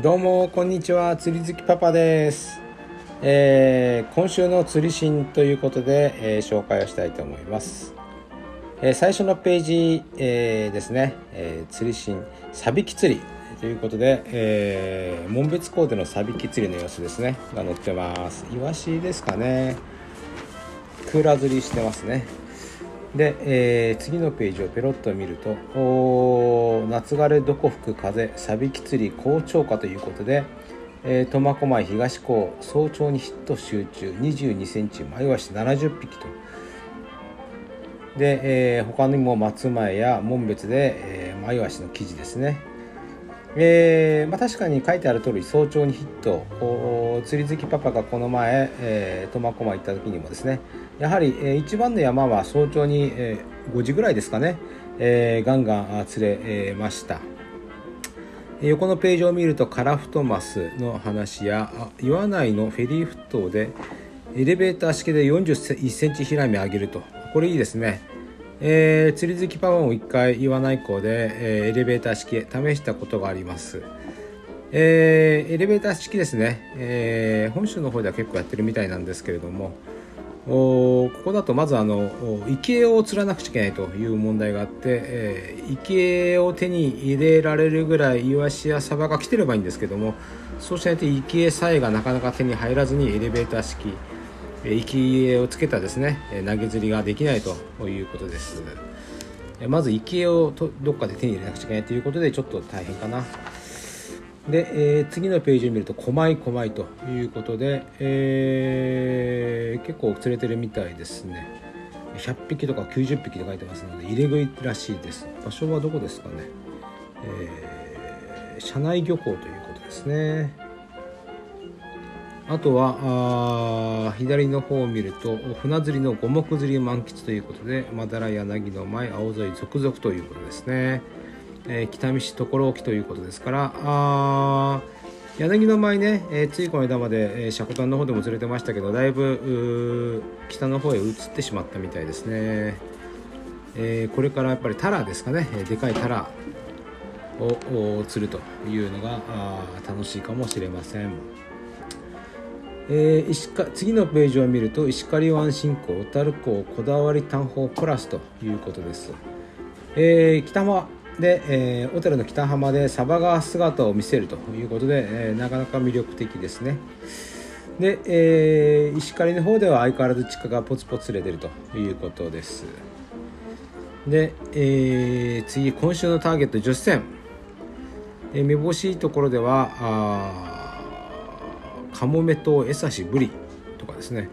どうもこんにちは。釣り好きパパです、えー、今週の釣りシーンということで、えー、紹介をしたいと思います、えー、最初のページ、えですね、え釣りシーン。サビキ釣り。ということで、え紋別港でのサビキ釣りの様子ですね。が載ってます。イワシですかね。クーラー釣りしてますね。で、えー、次のページをペロッと見ると夏枯れどこ吹く風さびき釣り好調化ということで苫小牧東港早朝にヒット集中2 2センチマイワシ70匹と。で、えー、他にも松前や紋別で、えー、マイワシの記事ですね。えーまあ、確かに書いてある通り早朝にヒット。釣り好きパパがこの前、苫小牧行った時にもですねやはり、えー、一番の山は早朝に、えー、5時ぐらいですかね、えー、ガンガン釣れ、えー、ました。横のページを見るとカラフトマスの話や岩内のフェリー沸騰でエレベーター式で41センチヒラメ上げると。これいいですね。えー、釣り好きパワーを1回岩内港で、えー、エレベーター式試したことがあります、えー、エレベーター式ですね、えー、本州の方では結構やってるみたいなんですけれども。ここだとまずあの池江を釣らなくちゃいけないという問題があって、えー、池江を手に入れられるぐらいイワシやサバが来てればいいんですけどもそうしないと池江さえがなかなか手に入らずにエレベーター式息をつけたですね投げ釣りができないということです。まず息をどっかで手に入れなくちゃいけないということでちょっと大変かな。で、えー、次のページを見ると「こまいこまい」ということで、えー、結構釣れてるみたいですね。100匹とか90匹と書いてますので入れ食いらしいです。場所はどこですかね、えー、車内漁港ということですね。あとはあ左の方を見ると船釣りの五目釣り満喫ということでマダラ柳の前青沿い続々ということですね、えー、北見市所沖ということですからあ柳の前ね、えー、ついこの間まで、えー、積丹の方でも釣れてましたけどだいぶ北の方へ移ってしまったみたいですね、えー、これからやっぱりタラですかね、えでかいタラを釣るというのが楽しいかもしれません。えー、石か次のページを見ると石狩湾新港小樽港こだわり単宝プラスということです、えー、北浜で、えー、小樽の北浜でサバが姿を見せるということで、えー、なかなか魅力的ですね。で、えー、石狩の方では相変わらず地下がポツポツ釣れてるということです。で、えー、次今週のターゲット女子戦、えー、めぼしいところではあカモメと江差ブリとかですね。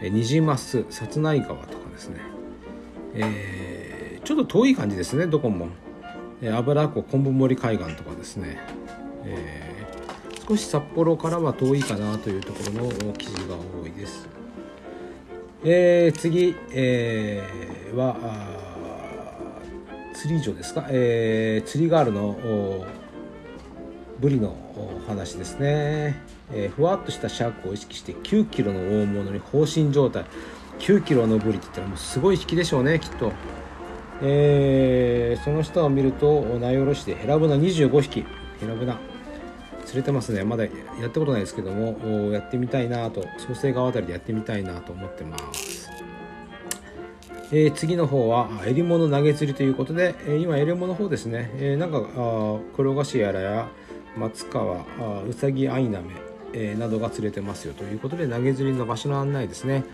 ニジマス薩内川とかですね、えー、ちょっと遠い感じですねどこも。油湖昆布森海岸とかですね、えー、少し札幌からは遠いかなというところの記事が多いです、えー、次、えー、は釣り場ですか、えー、釣りガールのブリの話ですね。えー、ふわっとしたシャークを意識して9キロの大物に放心状態。9キロのブリって言ったらもうすごい引きでしょうねきっと、えー、その下を見ると名寄市でヘラブナ25匹。ヘラブナ釣れてますね。まだやったことないですけどもやってみたいなと創成川あたりでやってみたいなと思ってます。えー、次の方は襟物投げ釣りということで、えー、今襟物の方ですね、えー、なんかあ黒菓子やらや松川あうさぎアイナメえ、などが釣れてますよ。ということで投げ釣りの場所の案内ですね。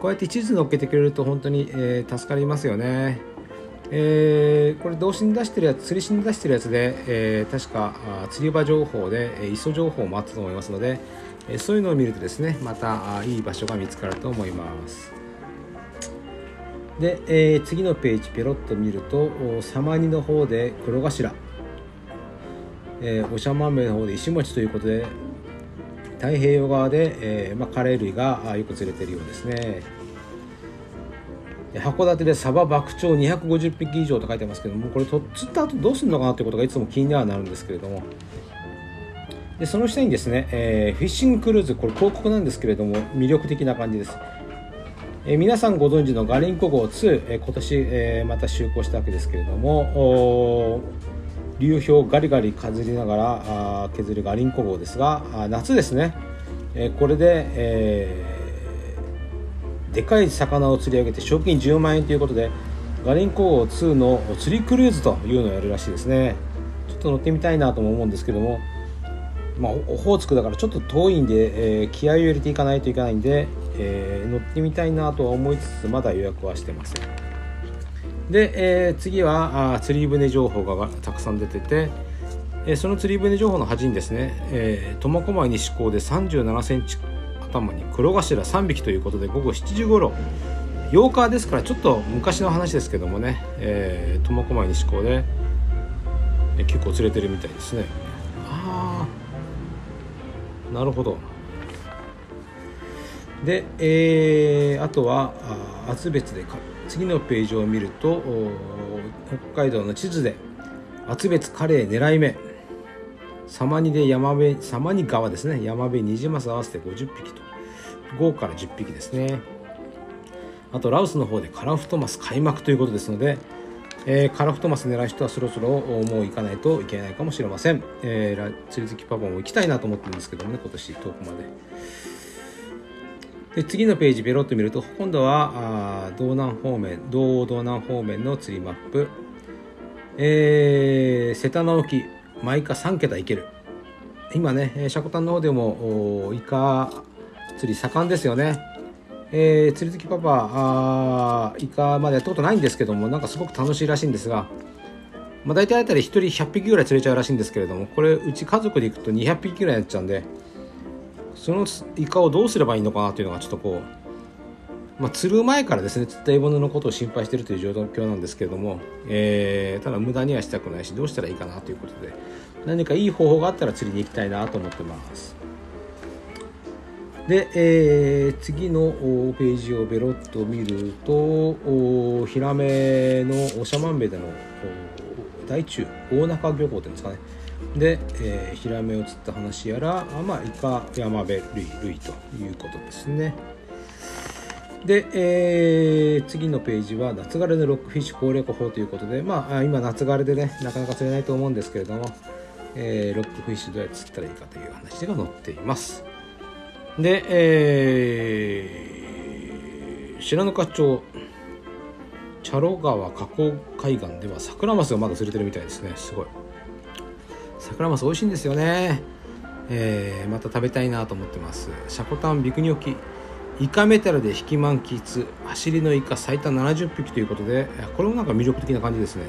こうやって地図載っけてくれると本当に、え、助かりますよね。えー、これ動詞に出してるやつ釣りしに出してるやつで、えー、確か釣り場情報で、磯情報もあったと思いますので、え、そういうのを見るとですねまたいい場所が見つかると思います。で、えー、次のページペロッと見るとサマニの方で黒頭、えー、おしゃまめの方で石餅ということで太平洋側で、えーまあ、カレー類がよく釣れてるようですね。函館でサバ爆鳥250匹以上と書いてますけどもこれと釣った後どうするのかなってことがいつも気にはなるんですけれども。でその下にですね、えー、フィッシングクルーズこれ広告なんですけれども魅力的な感じです、えー、皆さんご存知のガリンコ号2、えー、今年、えー、また就航したわけですけれども流氷ガリガリ削りながらあ削るガリンコ号ですがあ夏ですね、えー、これで、えー、でかい魚を釣り上げて賞金10万円ということでガリンコ号2の釣りクルーズというのをやるらしいですね。ちょっと乗ってみたいなとも思うんですけどもまあ、オホーツクだからちょっと遠いんで、えー、気合を入れていかないといけないんで、えー、乗ってみたいなとは思いつつまだ予約はしてません。で、えー、次はあ釣り船情報がたくさん出てて、え、その釣り船情報の端にですね、苫小牧西港で3 7センチ頭に黒頭3匹ということで午後7時頃。8日ですからちょっと昔の話ですけどもね苫、小牧西港で、結構釣れてるみたいですね。ああなるほど。で、えー、あとは厚別で次のページを見ると北海道の地図で厚別カレー狙い目。様にで山辺様に川ですね。山辺ニジマス合わせて50匹と。5から10匹ですね。あとラオスの方でカラフトマス開幕ということですので、えー、カラフトマス狙う人はそろそろもう行かないといけないかもしれません、えー、釣り好きパパも行きたいなと思ってるんですけどもね今年遠くまで。で次のページベロッと見ると今度はあ道南方面道央道南方面の釣りマップ、えー、瀬田の沖マイカ3桁いける。今ね積丹の方でもイカ釣り盛んですよね。えー、釣り好きパパあイカまでやったことないんですけどもなんかすごく楽しいらしいんですが、まあ、大体あたり1人100匹ぐらい釣れちゃうらしいんですけれどもこれうち家族で行くと200匹ぐらいやっちゃうんでそのイカをどうすればいいのかなというのがちょっとこう、まあ、釣る前からですね釣った獲物のことを心配しているという状況なんですけれども、えー、ただ無駄にはしたくないしどうしたらいいかなということで何かいい方法があったら釣りに行きたいなと思ってますで、えー、次のページをベロッと見るとヒラメの長万部での大中大中漁港っていうんですかねで、えー、ヒラメを釣った話やら、まあ、イカ、ヤマベ類類ということですね。で、えー、次のページは夏枯れのロックフィッシュ攻略法ということで、まあ、今夏枯れでね、なかなか釣れないと思うんですけれども、えー、ロックフィッシュどうやって釣ったらいいかという話が載っています。で、えー、白糠町、茶路川河口海岸では桜マスがまだ釣れてるみたいですね。すごい。桜マス美味しいんですよね、えー、また食べたいなと思ってますシャコタンビクニョキイカメタルで引き満喫。走りのイカ最多70匹ということでこれもなんか魅力的な感じですね。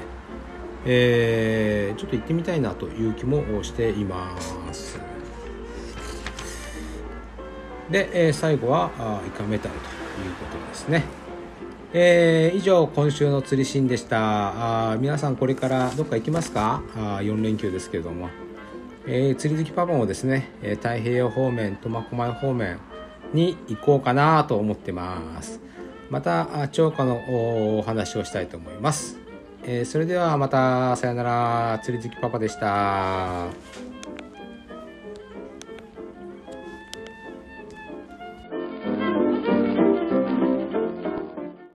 えー、ちょっと行ってみたいなという気もしています。で、えー、最後はあイカメタルということですね。えー、以上今週の釣りシーンでした。あ皆さんこれからどっか行きますか？あ4連休ですけれども、えー、釣り好きパパもですね、えー、太平洋方面苫小牧方面に行こうかなと思ってます。また超過のお話をしたいと思います、えー、それではまたさよなら。釣り好きパパでした。